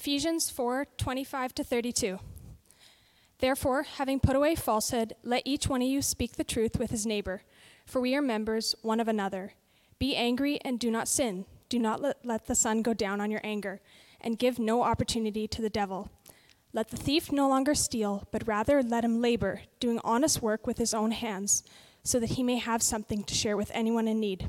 Ephesians 4 25 to 32. Therefore, having put away falsehood, let each one of you speak the truth with his neighbor, for we are members one of another. Be angry and do not sin. Do not let, let the sun go down on your anger, and give no opportunity to the devil. Let the thief no longer steal, but rather let him labor, doing honest work with his own hands, so that he may have something to share with anyone in need.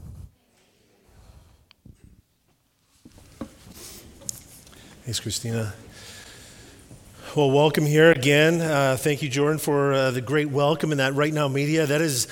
Thanks, Christina. Well, welcome here again. Uh, thank you, Jordan, for uh, the great welcome in that RightNow Media. That is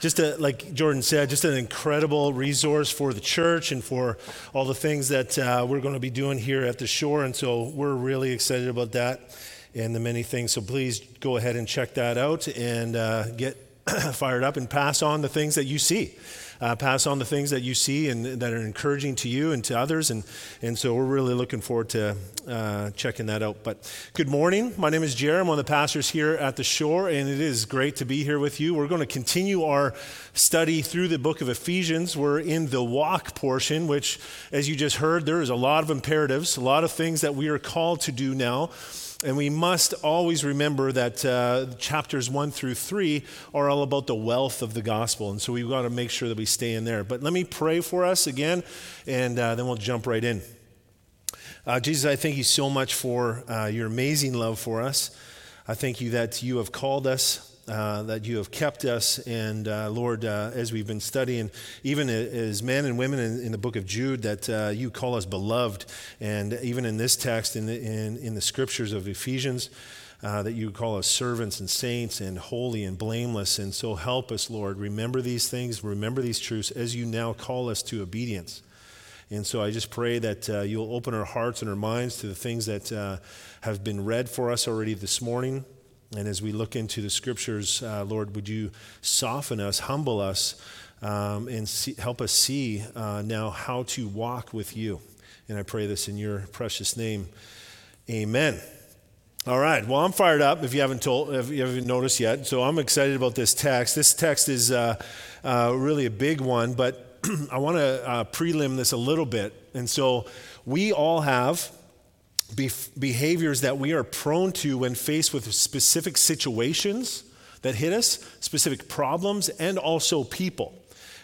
just a, like Jordan said, just an incredible resource for the church and for all the things that uh, we're going to be doing here at the shore. And so we're really excited about that and the many things. So please go ahead and check that out and uh, get fired up and pass on the things that you see uh, pass on the things that you see and that are encouraging to you and to others. And, and so we're really looking forward to uh, checking that out. But good morning. My name is Jerry. I'm one of the pastors here at the shore, and it is great to be here with you. We're going to continue our study through the book of Ephesians. We're in the walk portion, which, as you just heard, there is a lot of imperatives, a lot of things that we are called to do now. And we must always remember that uh, chapters one through three are all about the wealth of the gospel. And so we've got to make sure that we stay in there. But let me pray for us again, and uh, then we'll jump right in. Uh, Jesus, I thank you so much for uh, your amazing love for us. I thank you that you have called us uh, that you have kept us. And uh, Lord, uh, as we've been studying, even as men and women in, in the book of Jude, that uh, you call us beloved. And even in this text, in the, in, in the scriptures of Ephesians, uh, that you call us servants and saints and holy and blameless. And so help us, Lord. Remember these things, remember these truths as you now call us to obedience. And so I just pray that you'll open our hearts and our minds to the things that have been read for us already this morning. And as we look into the scriptures, uh, Lord, would you soften us, humble us, um, and see, help us see uh, now how to walk with you. And I pray this in your precious name. Amen. All right. Well, I'm fired up. If you haven't told, if you haven't noticed yet, so I'm excited about this text. This text is uh, uh really a big one, but I want to uh, prelim this a little bit. And so we all have behaviors that we are prone to when faced with specific situations that hit us, specific problems, and also people.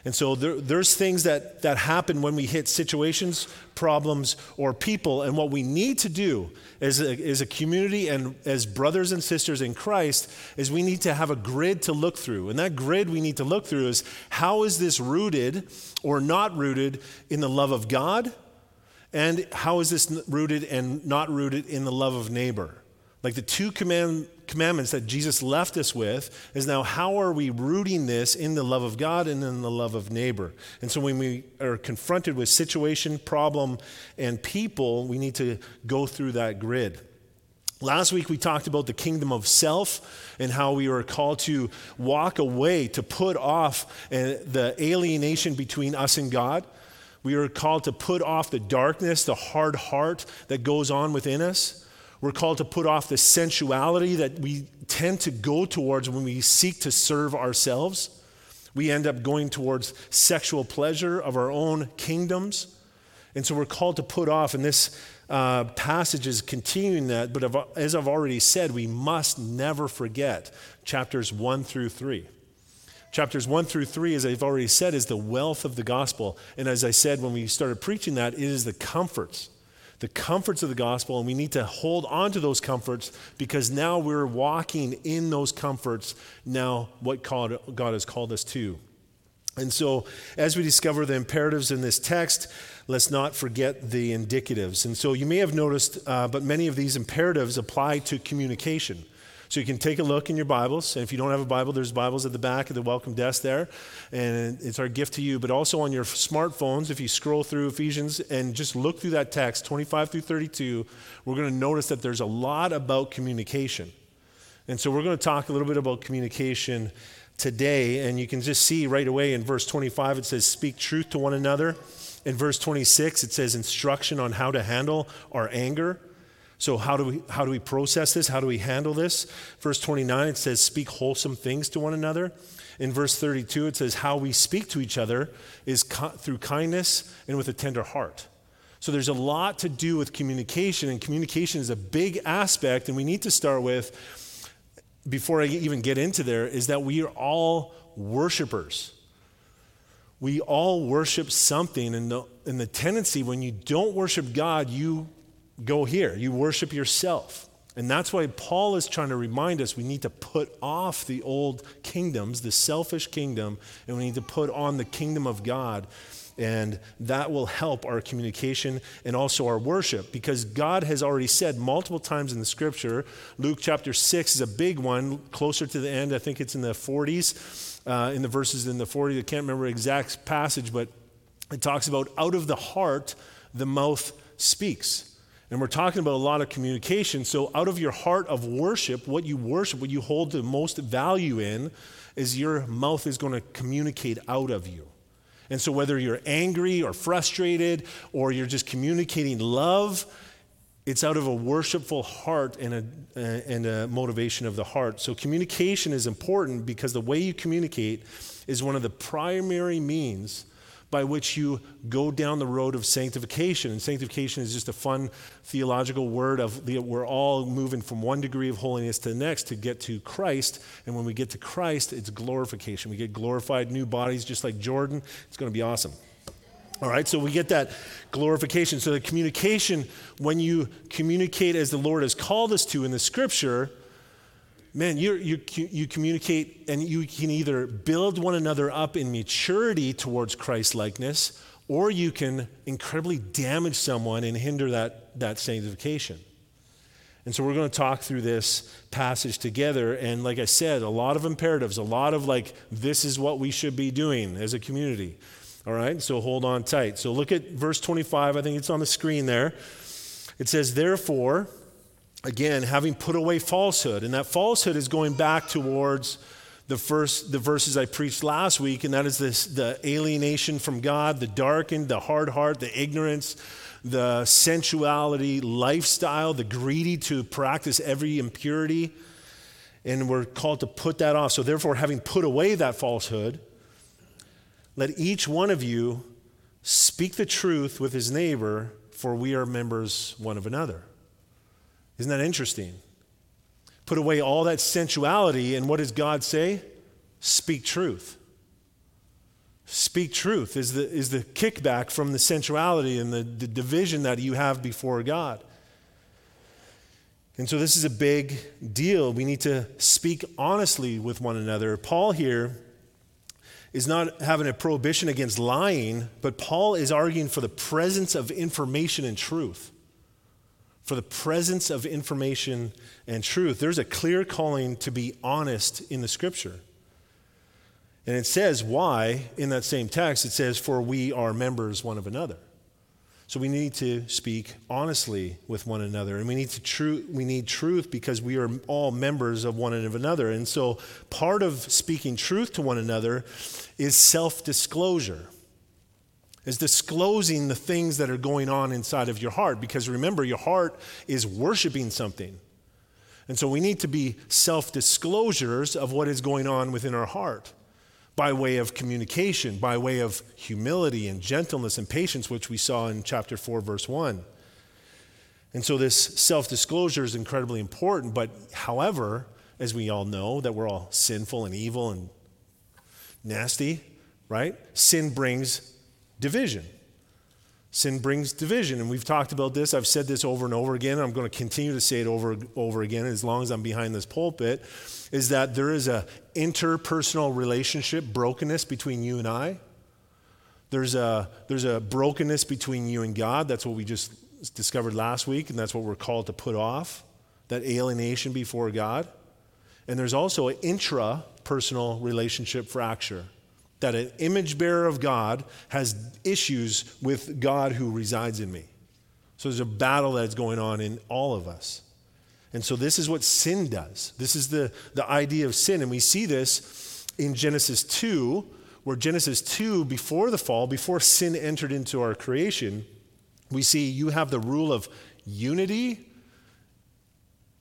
And so there, there's things that, that happen when we hit situations, problems, or people. And what we need to do as a, as a community and as brothers and sisters in Christ is we need to have a grid to look through. And that grid we need to look through is how is this rooted or not rooted in the love of God and how is this rooted and not rooted in the love of neighbor? Like the two command, commandments that Jesus left us with is now how are we rooting this in the love of God and in the love of neighbor? And so when we are confronted with situation, problem, and people, we need to go through that grid. Last week we talked about the kingdom of self and how we were called to walk away, to put off uh, the alienation between us and God we are called to put off the darkness, the hard heart that goes on within us. We're called to put off the sensuality that we tend to go towards when we seek to serve ourselves. We end up going towards sexual pleasure of our own kingdoms. And so we're called to put off, and this uh, passage is continuing that, but as I've already said, we must never forget chapters one through three. Chapters 1 through 3, as I've already said, is the wealth of the gospel. And as I said when we started preaching that, it is the comforts, the comforts of the gospel. And we need to hold on to those comforts because now we're walking in those comforts, now what God, has called us to. And so, as we discover the imperatives in this text, let's not forget the indicatives. And so, you may have noticed, uh, but many of these imperatives apply to communication. So you can take a look in your Bibles. And if you don't have a Bible, there's Bibles at the back of the welcome desk there. And it's our gift to you. But also on your smartphones, if you scroll through Ephesians and just look through that text, 25 through 32, we're going to notice that there's a lot about communication. And so we're going to talk a little bit about communication today. And you can just see right away in verse 25, it says, Speak truth to one another. In verse 26, it says instruction on how to handle our anger. So, how do, we, how do we process this? How do we handle this? Verse 29, it says, Speak wholesome things to one another. In verse 32, it says, How we speak to each other is co- through kindness and with a tender heart. So, there's a lot to do with communication, and communication is a big aspect, and we need to start with, before I even get into there, is that we are all worshipers we all worship something and the, and the tendency when you don't worship god you go here. You worship yourself. And that's why Paul is trying to remind us we need to put off the old kingdoms, the selfish kingdom, and we need to put on the kingdom of God. And that will help our communication and also our worship because God has already said multiple times in the scripture. Luke chapter 6 is a big one, closer to the end. I think it's in the 40s, uh, in the verses in the 40s. I can't remember exact passage, but it talks about out of the heart, the mouth speaks. And we're talking about a lot of communication. So, out of your heart of worship, what you worship, what you hold the most value in, is your mouth is going to communicate out of you. And so, whether you're angry or frustrated or you're just communicating love, it's out of a worshipful heart and a, and a motivation of the heart. So, communication is important because the way you communicate is one of the primary means by which you go down the road of sanctification. And sanctification is just a fun theological word of the, we're all moving from one degree of holiness to the next to get to Christ. And when we get to Christ, it's glorification. We get glorified new bodies just like Jordan. It's going to be awesome. All right, so we get that glorification. So the communication, when you communicate as the Lord has called us to in the scripture, man, you you, you communicate and you can either build one another up in maturity towards Christ likeness, or you can incredibly damage someone and hinder that, that sanctification. And so we're going to talk through this passage together. And like I said, a lot of imperatives, a lot of like, this is what we should be doing as a community. All right, so hold on tight. So look at verse 25. I think it's on the screen there. It says, Therefore, again, having put away falsehood. And that falsehood is going back towards the first the verses I preached last week, and that is this the alienation from God, the darkened, the hard heart, the ignorance, the sensuality, lifestyle, the greedy to practice every impurity. And we're called to put that off. So therefore, having put away that falsehood, let each one of you speak the truth with his neighbor, for we are members one of another. Isn't that interesting? Put away all that sensuality, and what does God say? Speak truth. Speak truth is the, is the kickback from the sensuality and the, the division that you have before God. And so this is a big deal. We need to speak honestly with one another. Paul here is not having a prohibition against lying, but Paul is arguing for the presence of information and truth for the presence of information and truth. There's a clear calling to be honest in the scripture. And it says why in that same text. It says, For we are members one of another. So we need to speak honestly with one another. And we need, to tru- we need truth because we are all members of one another. And so part of speaking truth to one another is self disclosure is disclosing the things that are going on inside of your heart. Because remember, your heart is worshiping something. And so we need to be self disclosures of what is going on within our heart by way of communication, by way of humility and gentleness and patience, which we saw in chapter 4, verse 1. And so this self disclosure is incredibly important. But however, as we all know, that we're all sinful and evil and nasty, right? Sin brings division. Sin brings division, and we've talked about this. I've said this over and over again. And I'm going to continue to say it over over again as long as I'm behind this pulpit. Is that there is a interpersonal relationship brokenness between you and I. There's a there's a brokenness between you and God. That's what we just discovered last week, and that's what we're called to put off. That alienation before God, and there's also an intra-personal relationship fracture that an image bearer of God has issues with God who resides in me. So there's a battle that's going on in all of us. And so this is what sin does. This is the, the idea of sin. And we see this in Genesis 2, where Genesis 2, before the fall, before sin entered into our creation, we see you have the rule of unity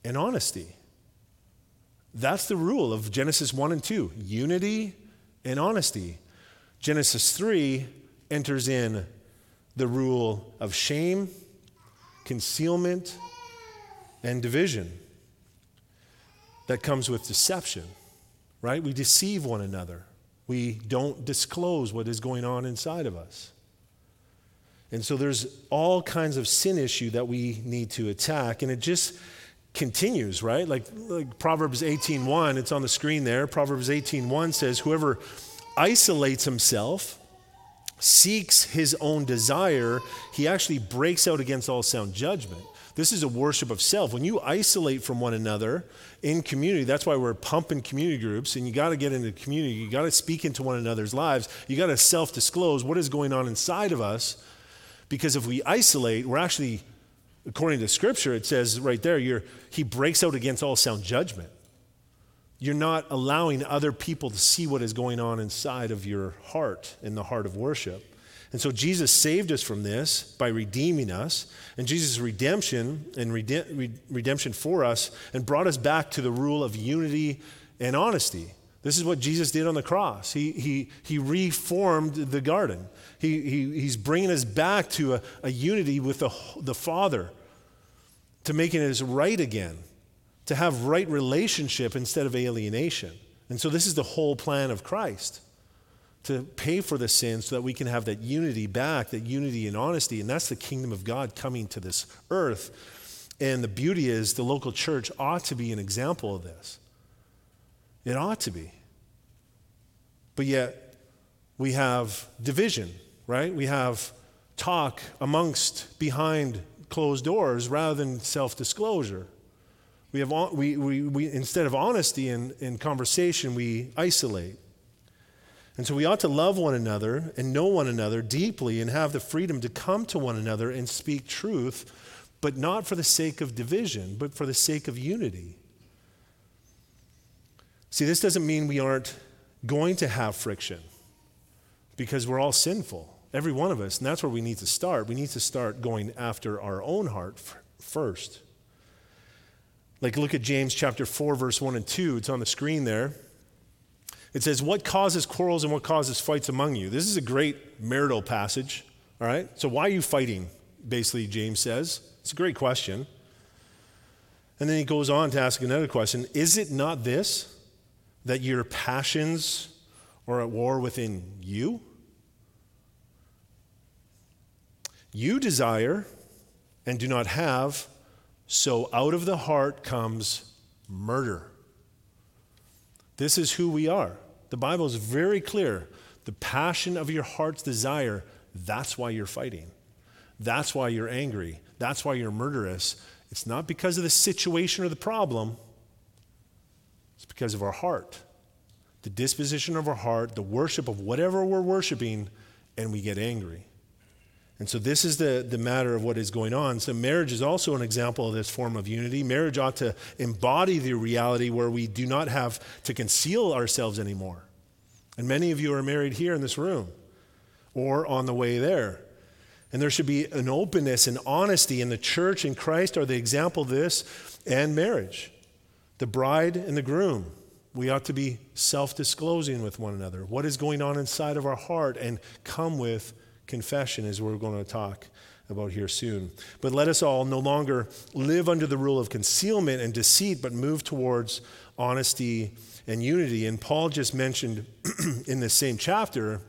and honesty. That's the rule of Genesis 1 and 2 unity and honesty. Genesis 3 enters in the rule of shame, concealment, and division that comes with deception, right? We deceive one another. We don't disclose what is going on inside of us. And so there's all kinds of sin issue that we need to attack. And it just continues, right? Like, like Proverbs 18.1, it's on the screen there. Proverbs 18.1 says, whoever isolates himself, seeks his own desire, he actually breaks out against all sound judgment. This is a worship of self. When you isolate from one another in community, that's why we're pumping community groups, and you got to get into community. You got to speak into one another's lives. You got to self disclose what is going on inside of us. Because if we isolate, we're actually, according to scripture, it says right there, he breaks out against all sound judgment. You're not allowing other people to see what is going on inside of your heart, in the heart of worship. And so Jesus saved us from this by redeeming us. And Jesus' redemption and redemption for us and brought us back to the rule of unity and honesty. This is what Jesus did on the cross. He, he, he reformed the garden. He, he, he's bringing us back to a, a unity with the, the Father, to making us right again, to have right relationship instead of alienation. And so, this is the whole plan of Christ to pay for the sin so that we can have that unity back, that unity and honesty. And that's the kingdom of God coming to this earth. And the beauty is the local church ought to be an example of this. It ought to be. But yet, we have division, right? We have talk amongst behind closed doors rather than self disclosure. We have, we, we, we, instead of honesty and, and conversation, we isolate. And so we ought to love one another and know one another deeply and have the freedom to come to one another and speak truth, but not for the sake of division, but for the sake of unity. See, this doesn't mean we aren't going to have friction because we're all sinful, every one of us. And that's where we need to start. We need to start going after our own heart first. Like, look at James chapter 4, verse 1 and 2. It's on the screen there. It says, What causes quarrels and what causes fights among you? This is a great marital passage, all right? So, why are you fighting? Basically, James says. It's a great question. And then he goes on to ask another question Is it not this, that your passions are at war within you? You desire and do not have, so out of the heart comes murder. This is who we are. The Bible is very clear. The passion of your heart's desire, that's why you're fighting. That's why you're angry. That's why you're murderous. It's not because of the situation or the problem, because of our heart. The disposition of our heart, the worship of whatever we're worshiping, and we get angry. And so, this is the, the matter of what is going on. So, marriage is also an example of this form of unity. Marriage ought to embody the reality where we do not have to conceal ourselves anymore. And many of you are married here in this room or on the way there. And there should be an openness and honesty, and the church and Christ are the example of this and marriage. The bride and the groom, we ought to be self disclosing with one another. What is going on inside of our heart and come with confession, as we're going to talk about here soon. But let us all no longer live under the rule of concealment and deceit, but move towards honesty and unity. And Paul just mentioned in this same chapter,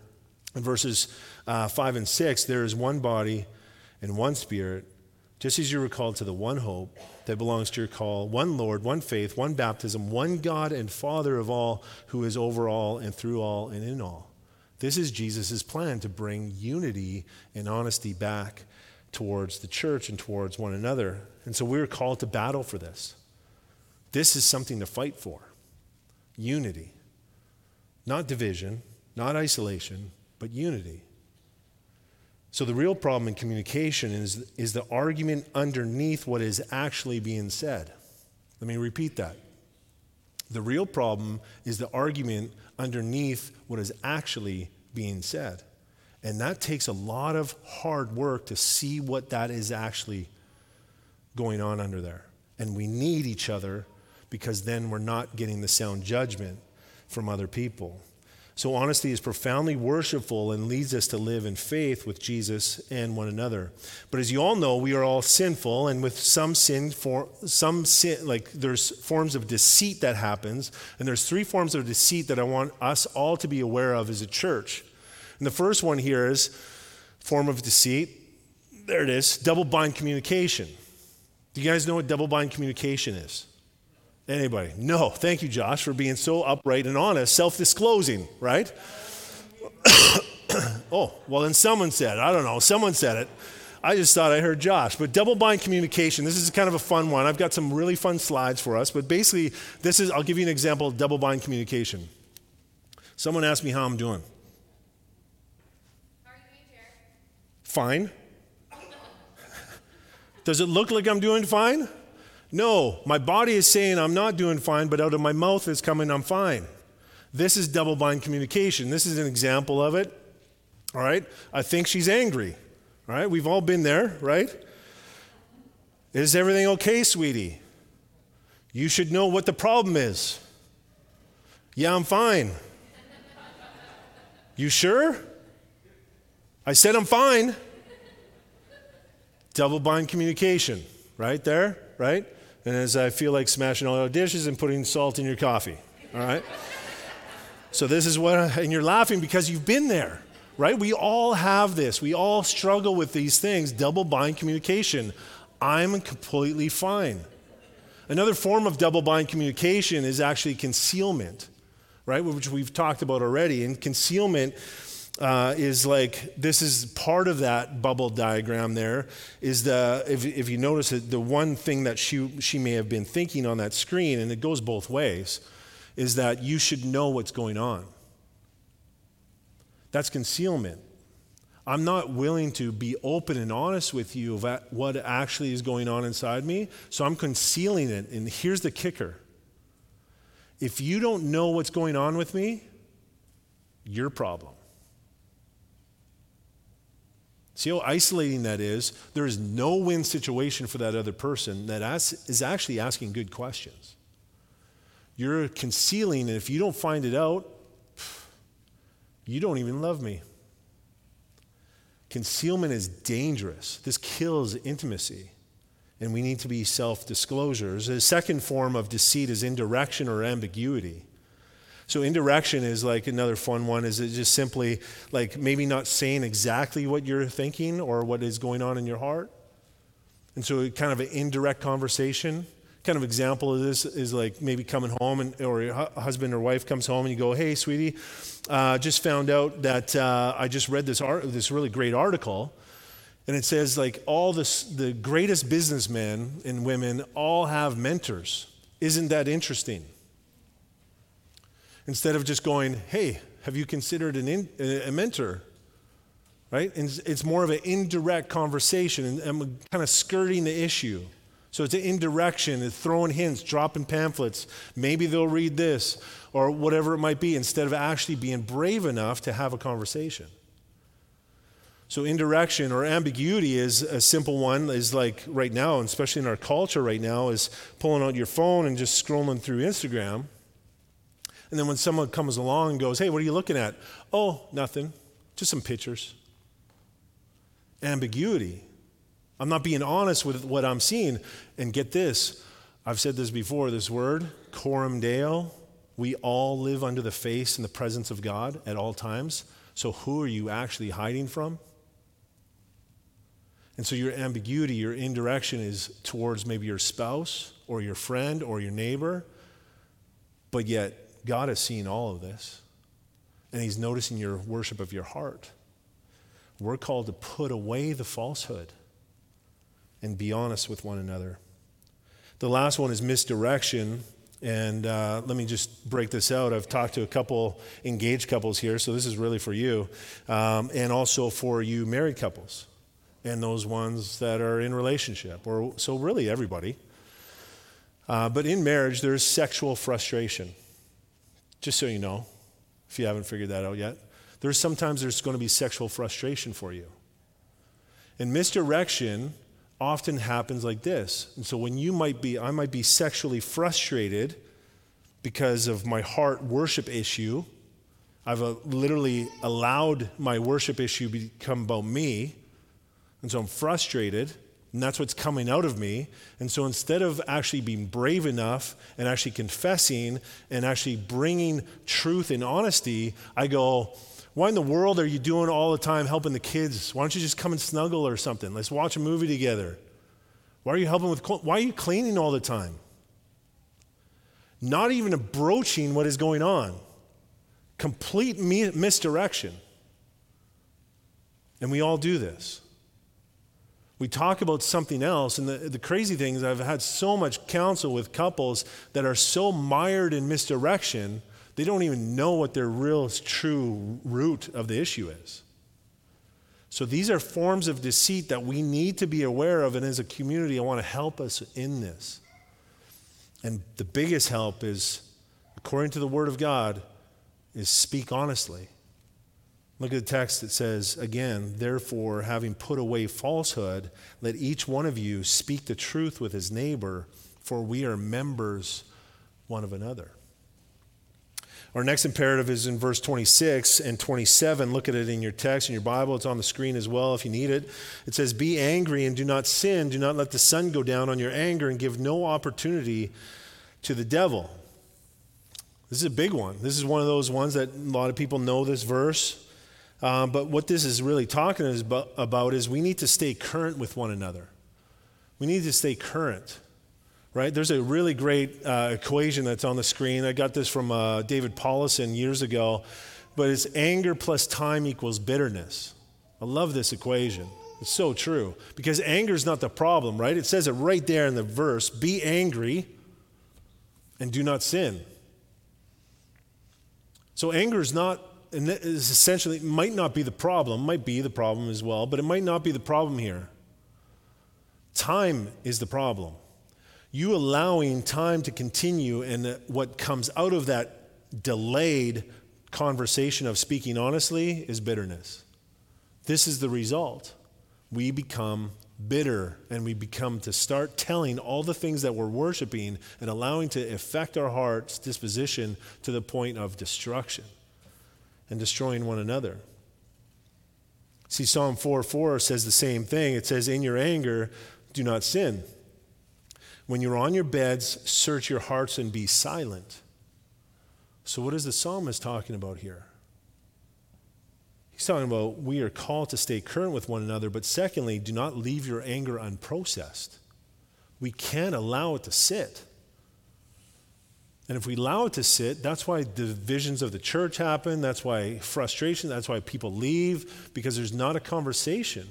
in verses uh, 5 and 6, there is one body and one spirit, just as you were called to the one hope that belongs to your call, one Lord, one faith, one baptism, one God and Father of all, who is over all and through all and in all. This is Jesus' plan to bring unity and honesty back towards the church and towards one another. And so we're called to battle for this. This is something to fight for unity, not division, not isolation, but unity. So the real problem in communication is, is the argument underneath what is actually being said. Let me repeat that. The real problem is the argument underneath what is actually being said. And that takes a lot of hard work to see what that is actually going on under there. And we need each other because then we're not getting the sound judgment from other people. So, honesty is profoundly worshipful and leads us to live in faith with Jesus and one another. But as you all know, we are all sinful, and with some sin, for, some sin, like there's forms of deceit that happens, and there's three forms of deceit that I want us all to be aware of as a church. And the first one here is form of deceit. There it is, double bind communication. Do you guys know what double bind communication is? Anybody? No. Thank you, Josh, for being so upright and honest, self disclosing, right? oh, well, then someone said, I don't know, someone said it. I just thought I heard Josh. But double bind communication, this is kind of a fun one. I've got some really fun slides for us, but basically, this is, I'll give you an example of double bind communication. Someone asked me how I'm doing. Fine. Does it look like I'm doing fine? No, my body is saying I'm not doing fine, but out of my mouth is coming I'm fine. This is double bind communication. This is an example of it. All right? I think she's angry. All right? We've all been there, right? Is everything okay, sweetie? You should know what the problem is. Yeah, I'm fine. You sure? I said I'm fine. Double bind communication, right there, right? And as I feel like smashing all the dishes and putting salt in your coffee. All right? so this is what, and you're laughing because you've been there, right? We all have this. We all struggle with these things double bind communication. I'm completely fine. Another form of double bind communication is actually concealment, right? Which we've talked about already. And concealment uh, is like this is part of that bubble diagram there is the if, if you notice it the one thing that she she may have been thinking on that screen and it goes both ways is that you should know what's going on. That's concealment. I'm not willing to be open and honest with you about what actually is going on inside me so i'm concealing it. And here's the kicker. If you don't know what's going on with me your problem See how isolating that is? There is no win situation for that other person that is actually asking good questions. You're concealing, and if you don't find it out, you don't even love me. Concealment is dangerous. This kills intimacy, and we need to be self disclosures. The second form of deceit is indirection or ambiguity. So indirection is like another fun one. Is it just simply like maybe not saying exactly what you're thinking or what is going on in your heart? And so kind of an indirect conversation. Kind of example of this is like maybe coming home and or your husband or wife comes home and you go, "Hey, sweetie, uh, just found out that uh, I just read this art, this really great article." And it says like all this, the greatest businessmen and women all have mentors. Isn't that interesting? Instead of just going, hey, have you considered an in, a mentor? Right? And it's more of an indirect conversation and, and kind of skirting the issue. So it's an indirection, it's throwing hints, dropping pamphlets. Maybe they'll read this or whatever it might be instead of actually being brave enough to have a conversation. So indirection or ambiguity is a simple one is like right now, especially in our culture right now, is pulling out your phone and just scrolling through Instagram and then when someone comes along and goes, Hey, what are you looking at? Oh, nothing, just some pictures. Ambiguity. I'm not being honest with what I'm seeing. And get this I've said this before this word, coram deo. We all live under the face and the presence of God at all times. So who are you actually hiding from? And so your ambiguity, your indirection is towards maybe your spouse or your friend or your neighbor, but yet God has seen all of this, and He's noticing your worship of your heart. We're called to put away the falsehood and be honest with one another. The last one is misdirection. And uh, let me just break this out. I've talked to a couple engaged couples here, so this is really for you, um, and also for you married couples, and those ones that are in relationship, or so really everybody. Uh, but in marriage, there's sexual frustration. Just so you know, if you haven't figured that out yet. There's sometimes there's going to be sexual frustration for you. And misdirection often happens like this. And so when you might be, I might be sexually frustrated because of my heart worship issue. I've uh, literally allowed my worship issue become about me. And so I'm frustrated, and that's what's coming out of me. And so instead of actually being brave enough and actually confessing and actually bringing truth and honesty, I go, why in the world are you doing all the time helping the kids? Why don't you just come and snuggle or something? Let's watch a movie together. Why are you helping with why are you cleaning all the time? Not even broaching what is going on. Complete misdirection. And we all do this. We talk about something else, and the, the crazy thing is, I've had so much counsel with couples that are so mired in misdirection they don't even know what their real, true root of the issue is. So these are forms of deceit that we need to be aware of, and as a community, I want to help us in this. And the biggest help is, according to the Word of God, is speak honestly. Look at the text that says, again, therefore, having put away falsehood, let each one of you speak the truth with his neighbor, for we are members one of another. Our next imperative is in verse 26 and 27. Look at it in your text, in your Bible. It's on the screen as well if you need it. It says, Be angry and do not sin. Do not let the sun go down on your anger and give no opportunity to the devil. This is a big one. This is one of those ones that a lot of people know this verse. Um, but what this is really talking about is we need to stay current with one another. We need to stay current right? There's a really great uh, equation that's on the screen. I got this from uh, David Powlison years ago, but it's anger plus time equals bitterness. I love this equation. It's so true because anger is not the problem, right? It says it right there in the verse be angry and do not sin. So anger is not, and is essentially, might not be the problem, might be the problem as well, but it might not be the problem here. Time is the problem you allowing time to continue, and what comes out of that delayed conversation of speaking honestly is bitterness. This is the result. We become bitter and we become to start telling all the things that we're worshiping and allowing to affect our heart's disposition to the point of destruction and destroying one another. See, Psalm 4 4 says the same thing. It says, In your anger, do not sin. When you're on your beds, search your hearts and be silent. So, what is the psalmist talking about here? He's talking about we are called to stay current with one another, but secondly, do not leave your anger unprocessed. We can't allow it to sit. And if we allow it to sit, that's why divisions of the church happen. That's why frustration, that's why people leave, because there's not a conversation.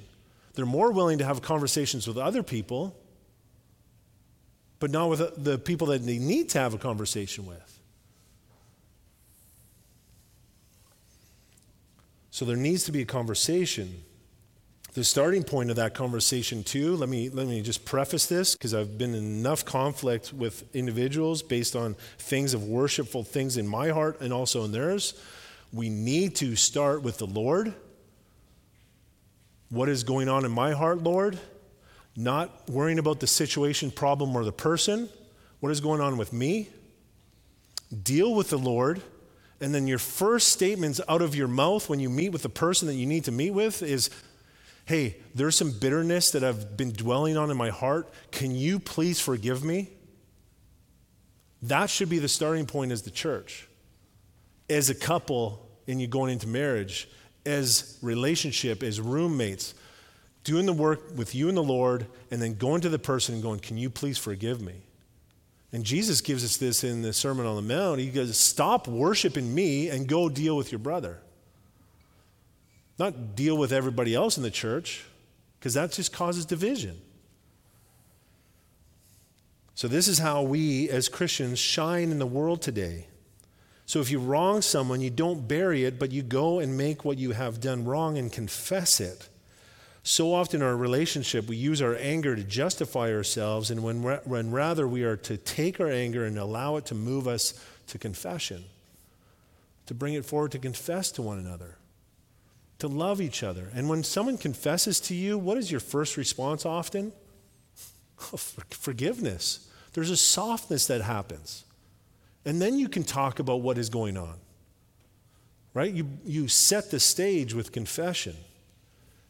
They're more willing to have conversations with other people but not with the people that they need to have a conversation with. So there needs to be a conversation. The starting point of that conversation, too, let me, let me just preface this because I've been in enough conflict with individuals based on things of worshipful things in my heart and also in theirs. We need to start with the Lord. What is going on in my heart, Lord? not worrying about the situation, problem, or the person. What is going on with me? Deal with the Lord. And then your first statements out of your mouth when you meet with the person that you need to meet with is, Hey, there's some bitterness that I've been dwelling on in my heart. Can you please forgive me? That should be the starting point as the church. As a couple, and you going into marriage, as relationship, as roommates, doing the work with you and the Lord, and then going to the person and going, Can you please forgive me? And Jesus gives us this in the Sermon on the Mount. He goes, Stop worshiping me and go deal with your brother. Not deal with everybody else in the church, because that just causes division. So, this is how we as Christians shine in the world today. So, if you wrong someone, you don't bury it, but you go and make what you have done wrong and confess it. So often in our relationship, we use our anger to justify ourselves, and when, when rather we are to take our anger and allow it to move us to confession, to bring it forward to confess to one another, to love each other. And when someone confesses to you, what is your first response often? Forgiveness. There's a softness that happens. And then you can talk about what is going on. Right? You, you set the stage with confession.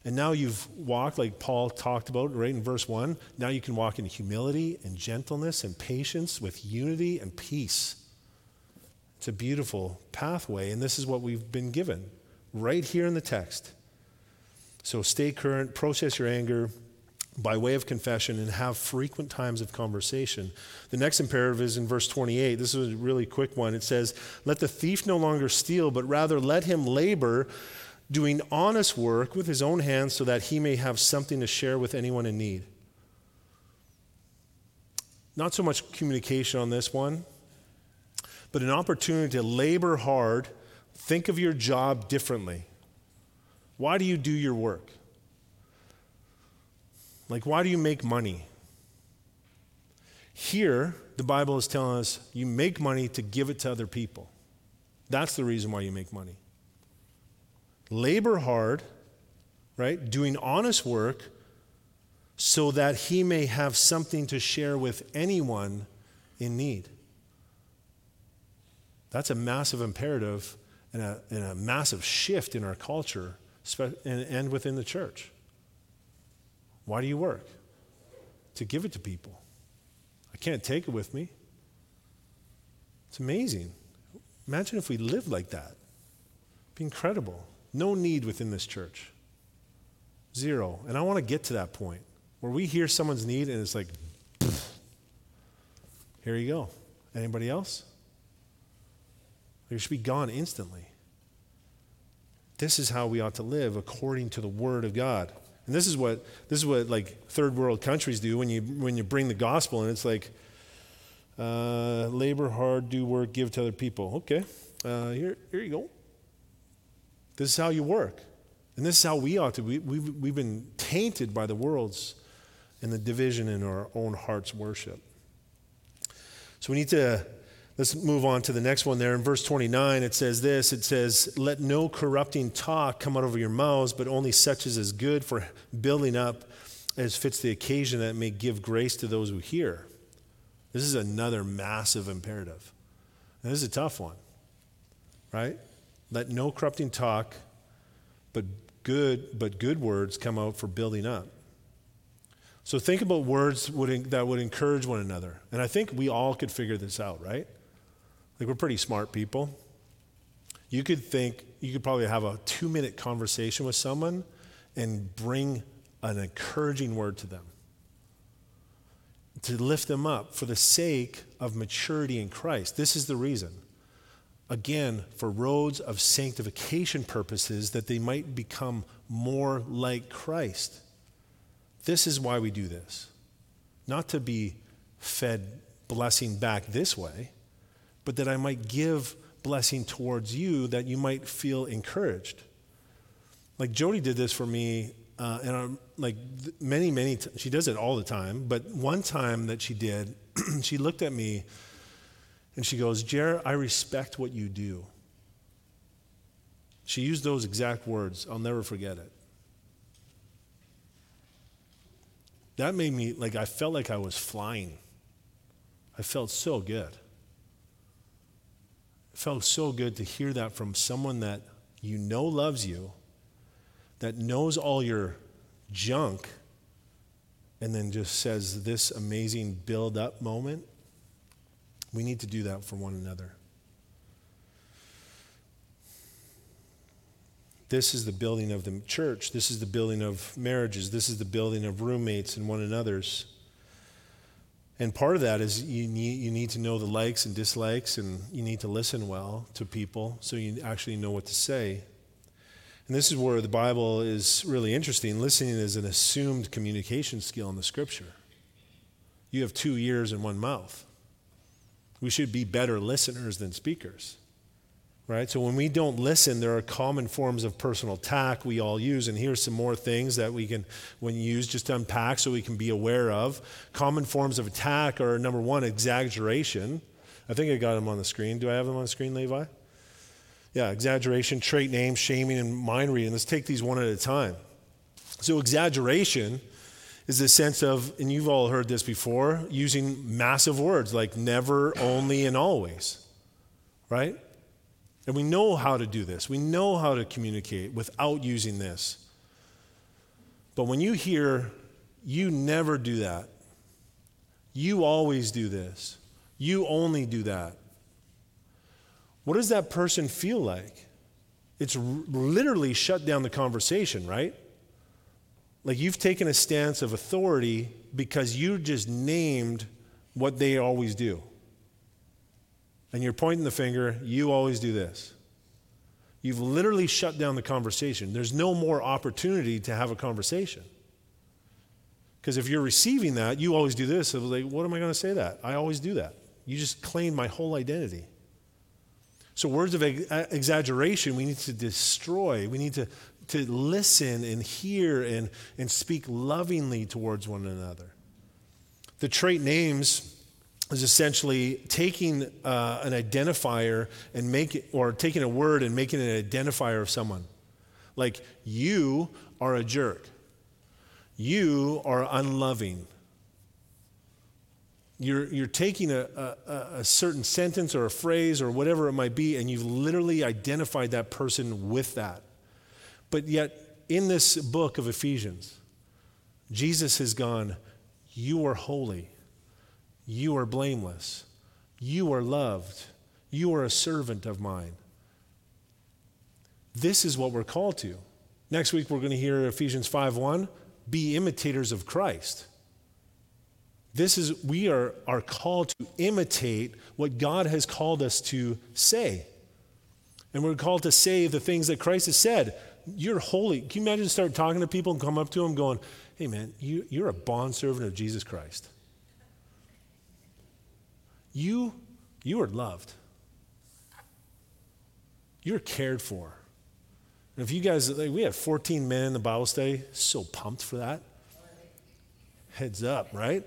And now you've walked, like Paul talked about right in verse 1. Now you can walk in humility and gentleness and patience with unity and peace. It's a beautiful pathway, and this is what we've been given right here in the text. So stay current, process your anger by way of confession, and have frequent times of conversation. The next imperative is in verse 28. This is a really quick one. It says, Let the thief no longer steal, but rather let him labor doing honest work with his own hands so that he may have something to share with anyone in need. Not so much communication on this one, but an opportunity to labor hard, think of your job differently. Why do you do your work? Like, why do you make money? Here, the Bible is telling us you make money to give it to other people. That's the reason why you make money labor hard, right? Doing honest work so that he may have something to share with anyone in need. That's a massive imperative and a, and a massive shift in our culture and, and within the church. Why do you work? To give it to people. I can't take it with me. It's amazing. Imagine if we lived like that. It'd be incredible. No need within this church. Zero. And I want to get to that point where we hear someone's need and it's like, here you go. Anybody else? It should be gone instantly. This is how we ought to live according to the Word of God. And this is what this is what like third world countries do when you when you bring the gospel and it's like uh, labor hard, do work, give to other people. Okay, uh, here here you go. This is how you work. And this is how we ought to. We, we've, we've been tainted by the world's and the division in our own heart's worship. So we need to, let's move on to the next one there. In verse 29, it says this it says, Let no corrupting talk come out of your mouths, but only such as is good for building up as fits the occasion that may give grace to those who hear. This is another massive imperative. And this is a tough one, right? Let no corrupting talk, but good, but good words come out for building up. So think about words would, that would encourage one another. And I think we all could figure this out, right? Like we're pretty smart people. You could think, you could probably have a two minute conversation with someone and bring an encouraging word to them to lift them up for the sake of maturity in Christ. This is the reason again, for roads of sanctification purposes, that they might become more like Christ. This is why we do this. Not to be fed blessing back this way, but that I might give blessing towards you that you might feel encouraged. Like Jody did this for me, uh, and I'm, like many, many, t- she does it all the time, but one time that she did, she looked at me and she goes, Jer, I respect what you do. She used those exact words. I'll never forget it. That made me, like, I felt like I was flying. I felt so good. It felt so good to hear that from someone that you know loves you, that knows all your junk, and then just says this amazing build up moment. We need to do that for one another. This is the building of the church. This is the building of marriages. This is the building of roommates and one another's. And part of that is you need, you need to know the likes and dislikes, and you need to listen well to people so you actually know what to say. And this is where the Bible is really interesting. Listening is an assumed communication skill in the scripture. You have two ears and one mouth. We should be better listeners than speakers, Right? So when we don't listen, there are common forms of personal attack we all use. And here's some more things that we can when use just unpack so we can be aware of. Common forms of attack are number one, exaggeration. I think I got them on the screen. Do I have them on the screen, Levi? Yeah, exaggeration, trait names, shaming, and mind reading. Let's take these one at a time. So, exaggeration is the sense of, and you've all heard this before, using massive words like never, only, and always, right? And we know how to do this. We know how to communicate without using this. But when you hear, you never do that, you always do this, you only do that, what does that person feel like? It's r- literally shut down the conversation, right? Like you've taken a stance of authority because you just named what they always do. And you're pointing the finger, you always do this. You've literally shut down the conversation. There's no more opportunity to have a conversation. Because if you're receiving that, you always do this. It was like, what am I going to say that? I always do that. You just claim my whole identity. So, words of ex- uh, exaggeration we need to destroy. We need to, to listen and hear and, and speak lovingly towards one another. The trait names is essentially taking uh, an identifier and make it, or taking a word and making an identifier of someone. Like, you are a jerk. You are unloving. You're, you're taking a, a, a, certain sentence or a phrase or whatever it might be, and you've literally identified that person with that. But yet, in this book of Ephesians, Jesus has gone, You are holy. You are blameless. You are loved. You are a servant of mine. This is what we're called to. Next week, we're going to hear Ephesians 5 1 be imitators of Christ. This is, we are, are called to imitate what God has called us to say. And we're called to say the things that Christ has said. You're holy. Can you imagine start talking to people and come up to them going, hey man, you, you're a bondservant of Jesus Christ. You, you are loved. You're cared for. And if you guys, like, we had 14 men in the Bible study, so pumped for that. Heads up, right?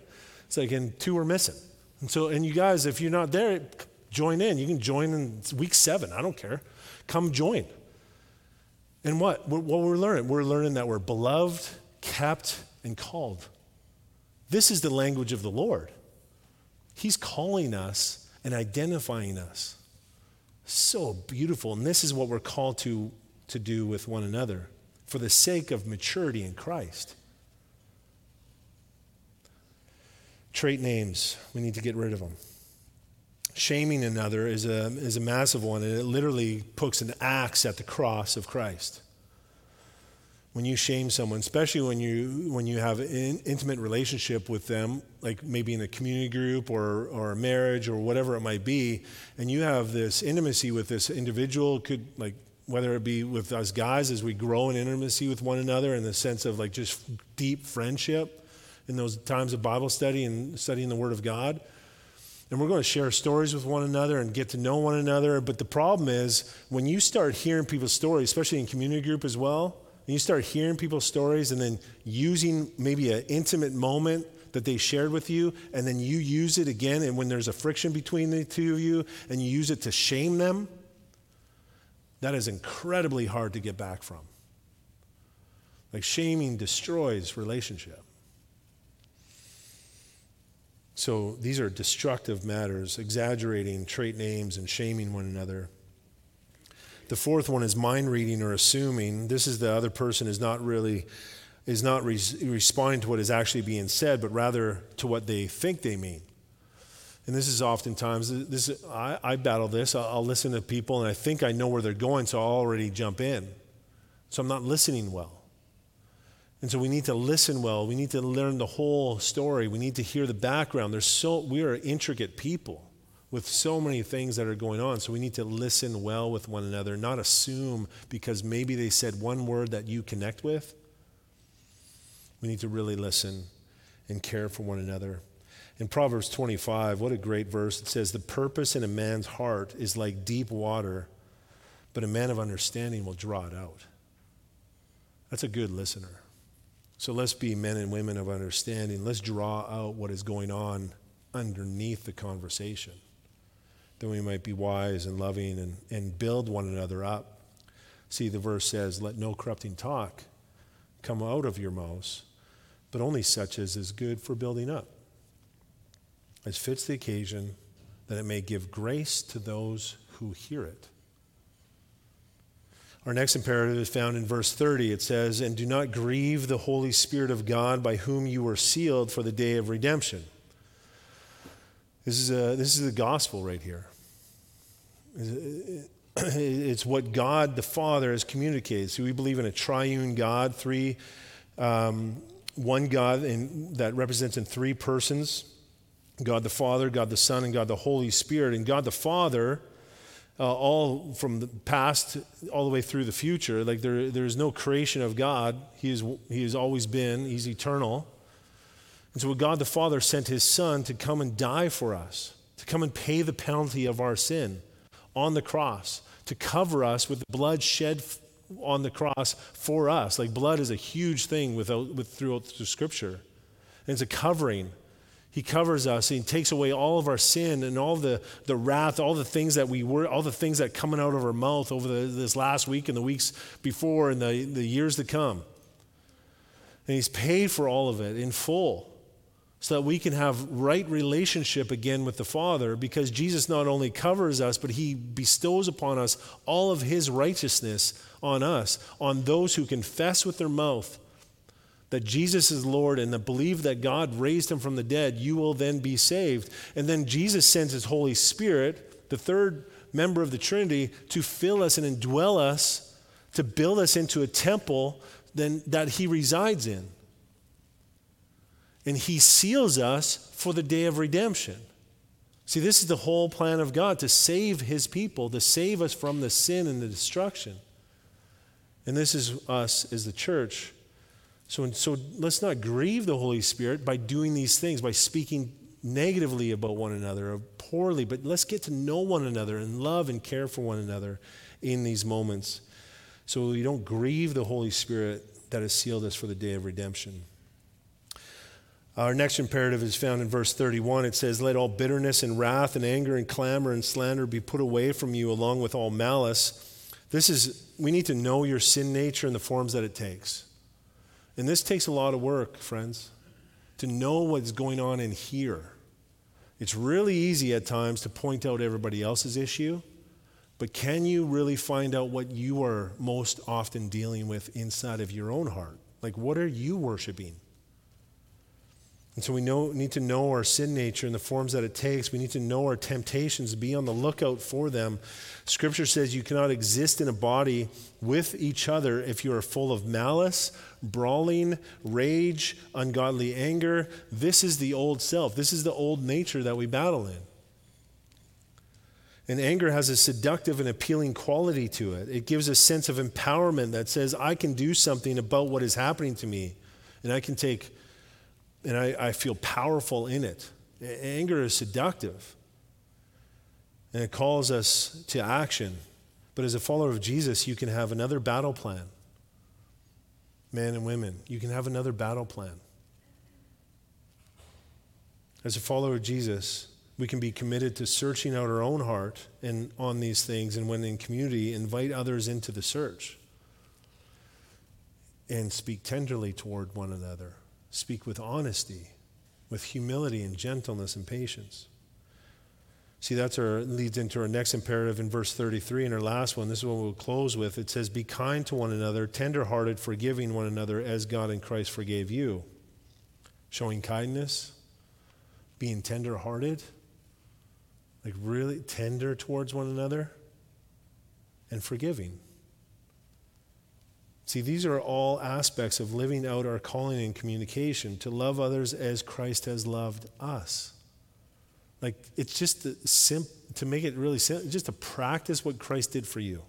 It's like, and two are missing. And so, and you guys, if you're not there, join in. You can join in week seven. I don't care. Come join. And what? What we're learning? We're learning that we're beloved, kept, and called. This is the language of the Lord. He's calling us and identifying us. So beautiful. And this is what we're called to, to do with one another for the sake of maturity in Christ. Trait names, we need to get rid of them. Shaming another is a, is a massive one, and it literally puts an axe at the cross of Christ. When you shame someone, especially when you, when you have an intimate relationship with them, like maybe in a community group or, or a marriage or whatever it might be, and you have this intimacy with this individual, could like whether it be with us guys as we grow in intimacy with one another in the sense of like just deep friendship, in those times of Bible study and studying the Word of God. And we're going to share stories with one another and get to know one another. But the problem is when you start hearing people's stories, especially in community group as well, and you start hearing people's stories and then using maybe an intimate moment that they shared with you, and then you use it again, and when there's a friction between the two of you, and you use it to shame them, that is incredibly hard to get back from. Like shaming destroys relationship. So these are destructive matters, exaggerating trait names and shaming one another. The fourth one is mind reading or assuming. This is the other person is not really is not re- responding to what is actually being said, but rather to what they think they mean. And this is oftentimes this. I, I battle this. I'll, I'll listen to people, and I think I know where they're going, so I'll already jump in. So I'm not listening well. And so we need to listen well. We need to learn the whole story. We need to hear the background. There's so we are intricate people with so many things that are going on. So we need to listen well with one another, not assume because maybe they said one word that you connect with. We need to really listen and care for one another. In Proverbs 25, what a great verse. It says, The purpose in a man's heart is like deep water, but a man of understanding will draw it out. That's a good listener. So let's be men and women of understanding. Let's draw out what is going on underneath the conversation. That we might be wise and loving and, and build one another up. See, the verse says, Let no corrupting talk come out of your mouths, but only such as is good for building up, as fits the occasion, that it may give grace to those who hear it. Our next imperative is found in verse 30. It says, And do not grieve the Holy Spirit of God by whom you were sealed for the day of redemption. This is, a, this is the gospel right here. It's what God the Father has communicated. So we believe in a triune God, three, um, one God in, that represents in three persons God the Father, God the Son, and God the Holy Spirit. And God the Father uh, all from the past all the way through the future. Like there, there's no creation of God. He, is, he has always been, He's eternal. And so God the Father sent His Son to come and die for us, to come and pay the penalty of our sin on the cross, to cover us with the blood shed on the cross for us. Like blood is a huge thing without, with, throughout the scripture. And it's a covering he covers us. He takes away all of our sin and all the, the wrath, all the things that we were, all the things that coming out of our mouth over the, this last week and the weeks before and the, the years to come. And he's paid for all of it in full so that we can have right relationship again with the Father because Jesus not only covers us, but he bestows upon us all of his righteousness on us, on those who confess with their mouth that Jesus is Lord and that believe that God raised him from the dead, you will then be saved. And then Jesus sends his Holy Spirit, the third member of the Trinity, to fill us and indwell us, to build us into a temple then, that he resides in. And he seals us for the day of redemption. See, this is the whole plan of God to save his people, to save us from the sin and the destruction. And this is us as the church so, so let's not grieve the Holy Spirit by doing these things, by speaking negatively about one another or poorly, but let's get to know one another and love and care for one another in these moments. So we don't grieve the Holy Spirit that has sealed us for the day of redemption. Our next imperative is found in verse 31. It says, Let all bitterness and wrath and anger and clamor and slander be put away from you, along with all malice. This is, we need to know your sin nature and the forms that it takes. And this takes a lot of work, friends, to know what's going on in here. It's really easy at times to point out everybody else's issue, but can you really find out what you are most often dealing with inside of your own heart? Like, what are you worshiping? And so we know, need to know our sin nature and the forms that it takes. We need to know our temptations, be on the lookout for them. Scripture says you cannot exist in a body with each other if you are full of malice, brawling, rage, ungodly anger. This is the old self. This is the old nature that we battle in. And anger has a seductive and appealing quality to it. It gives a sense of empowerment that says, I can do something about what is happening to me, and I can take and I, I feel powerful in it. Anger is seductive, and it calls us to action. But as a follower of Jesus, you can have another battle plan. Men and women, you can have another battle plan. As a follower of Jesus, we can be committed to searching out our own heart and on these things, and when in community, invite others into the search and speak tenderly toward one another speak with honesty, with humility and gentleness and patience. See, that's our leads into our next imperative in verse 33 and our last one. This is what we'll close with. It says, Be kind to one another, tenderhearted, forgiving one another as God in Christ forgave you. Showing kindness, being tenderhearted, like really tender towards one another, and forgiving. See, these are all aspects of living out our calling in communication to love others as Christ has loved us. Like, it's just to, sim- to make it really simple, just to practice what Christ did for you.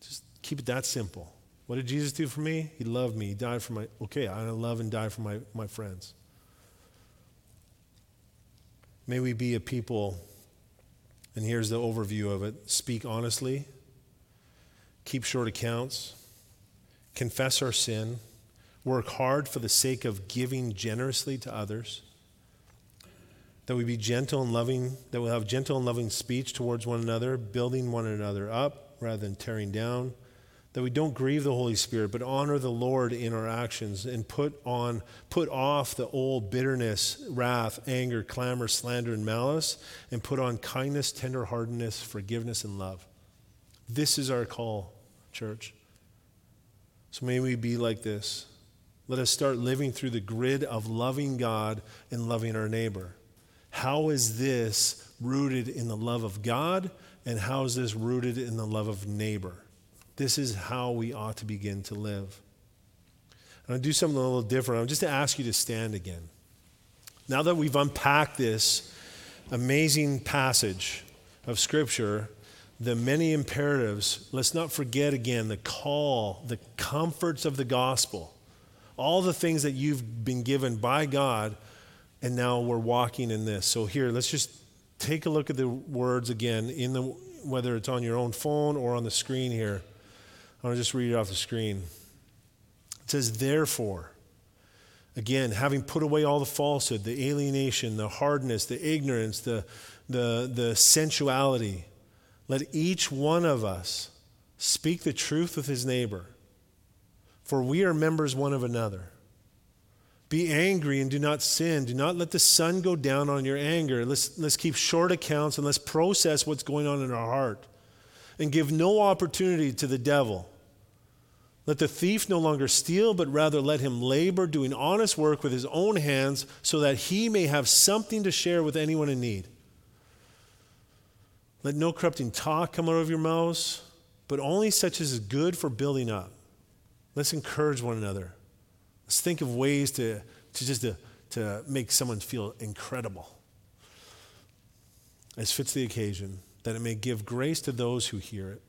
Just keep it that simple. What did Jesus do for me? He loved me. He died for my, okay, I love and die for my, my friends. May we be a people, and here's the overview of it speak honestly, keep short accounts, confess our sin, work hard for the sake of giving generously to others, that we be gentle and loving, that we'll have gentle and loving speech towards one another, building one another up rather than tearing down, that we don't grieve the Holy Spirit, but honor the Lord in our actions and put on, put off the old bitterness, wrath, anger, clamor, slander, and malice, and put on kindness, tenderheartedness, forgiveness, and love. This is our call, church. So may we be like this. Let us start living through the grid of loving God and loving our neighbor. How is this rooted in the love of God, and how is this rooted in the love of neighbor? This is how we ought to begin to live. I'm going to do something a little different. I'm just to ask you to stand again. Now that we've unpacked this amazing passage of Scripture, the many imperatives, let's not forget again the call, the comforts of the gospel, all the things that you've been given by God, and now we're walking in this. So here, let's just take a look at the words again in the whether it's on your own phone or on the screen here. I want to just read it off the screen. It says, Therefore, again, having put away all the falsehood, the alienation, the hardness, the ignorance, the, the, the sensuality, let each one of us speak the truth with his neighbor, for we are members one of another. Be angry and do not sin. Do not let the sun go down on your anger. Let's, let's keep short accounts and let's process what's going on in our heart. And give no opportunity to the devil. Let the thief no longer steal, but rather let him labor, doing honest work with his own hands, so that he may have something to share with anyone in need. Let no corrupting talk come out of your mouths, but only such as is good for building up. Let's encourage one another. Let's think of ways to, to just to, to make someone feel incredible as fits the occasion, that it may give grace to those who hear it.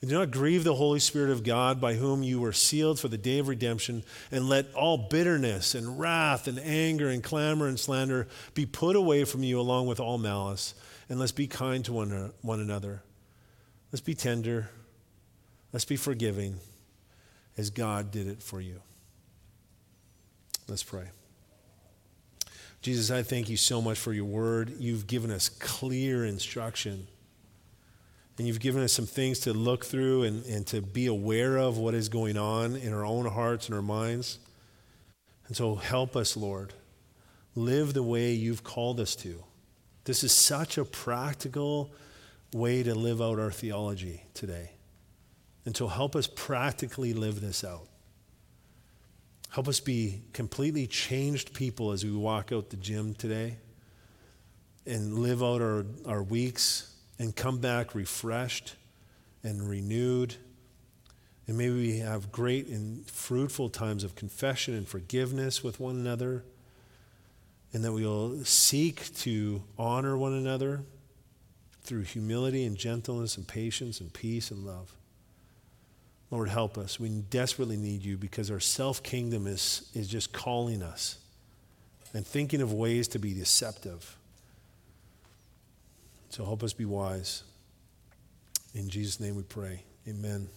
Do not grieve the Holy Spirit of God by whom you were sealed for the day of redemption, and let all bitterness and wrath and anger and clamor and slander be put away from you along with all malice. And let's be kind to one, one another. Let's be tender. Let's be forgiving as God did it for you. Let's pray. Jesus, I thank you so much for your word. You've given us clear instruction. And you've given us some things to look through and, and to be aware of what is going on in our own hearts and our minds. And so help us, Lord. Live the way you've called us to. This is such a practical way to live out our theology today. And so help us practically live this out. Help us be completely changed people as we walk out the gym today and live out our, our weeks and come back refreshed and renewed. And maybe we have great and fruitful times of confession and forgiveness with one another. And that we will seek to honor one another through humility and gentleness and patience and peace and love. Lord, help us. We desperately need you because our self kingdom is, is just calling us and thinking of ways to be deceptive. So help us be wise. In Jesus' name we pray. Amen.